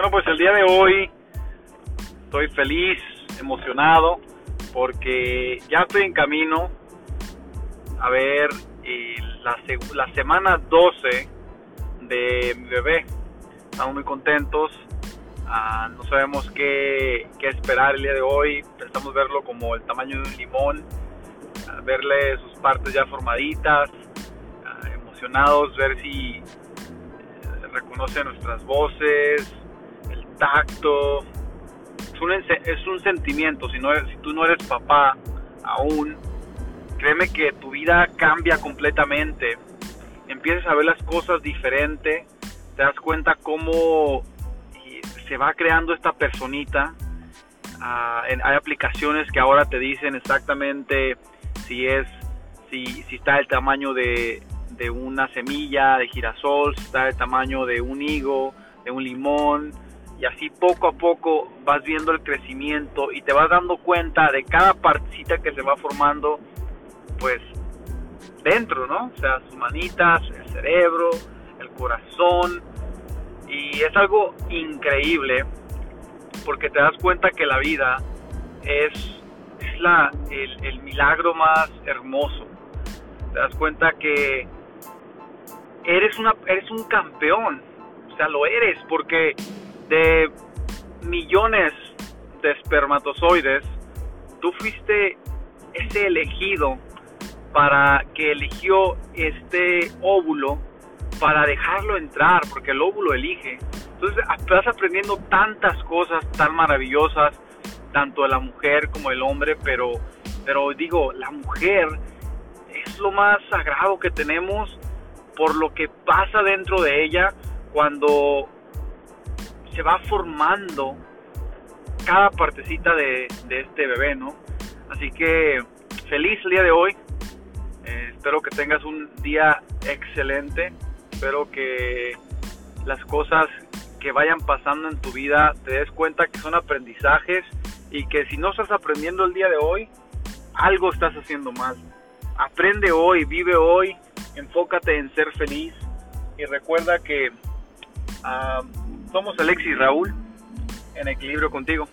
Bueno, pues el día de hoy estoy feliz, emocionado, porque ya estoy en camino a ver eh, la, semana 12 de mi bebé. Estamos muy contentos. Ah, no sabemos qué, qué, esperar el día de hoy. Pensamos verlo como el tamaño de un limón, ah, verle sus partes ya formaditas, ah, emocionados, ver si eh, reconoce nuestras voces, tacto. Es un, es un sentimiento. Si, no, si tú no eres papá aún, créeme que tu vida cambia completamente. Empiezas a ver las cosas diferente. Te das cuenta cómo se va creando esta personita. Uh, hay aplicaciones que ahora te dicen exactamente si es si, si está el tamaño de, de una semilla de girasol, si está el tamaño de un higo, de un limón, y así poco a poco vas viendo el crecimiento y te vas dando cuenta de cada partecita que se va formando pues dentro, ¿no? O sea, sus manitas, el cerebro, el corazón y es algo increíble porque te das cuenta que la vida es, es la, el, el milagro más hermoso. Te das cuenta que eres, una, eres un campeón, o sea, lo eres porque de millones de espermatozoides, tú fuiste ese elegido para que eligió este óvulo para dejarlo entrar, porque el óvulo elige. Entonces estás aprendiendo tantas cosas tan maravillosas, tanto de la mujer como el hombre, pero, pero digo, la mujer es lo más sagrado que tenemos por lo que pasa dentro de ella cuando se va formando cada partecita de, este bebé, ¿no? Así que feliz el día de hoy. Eh, espero que tengas un día excelente. Espero que las cosas que vayan pasando en tu vida te des cuenta que son aprendizajes y que si no estás aprendiendo el día de hoy, algo estás haciendo mal. Aprende hoy, vive hoy, enfócate en ser feliz y recuerda que ah, somos Alexis y Raúl en equilibrio contigo.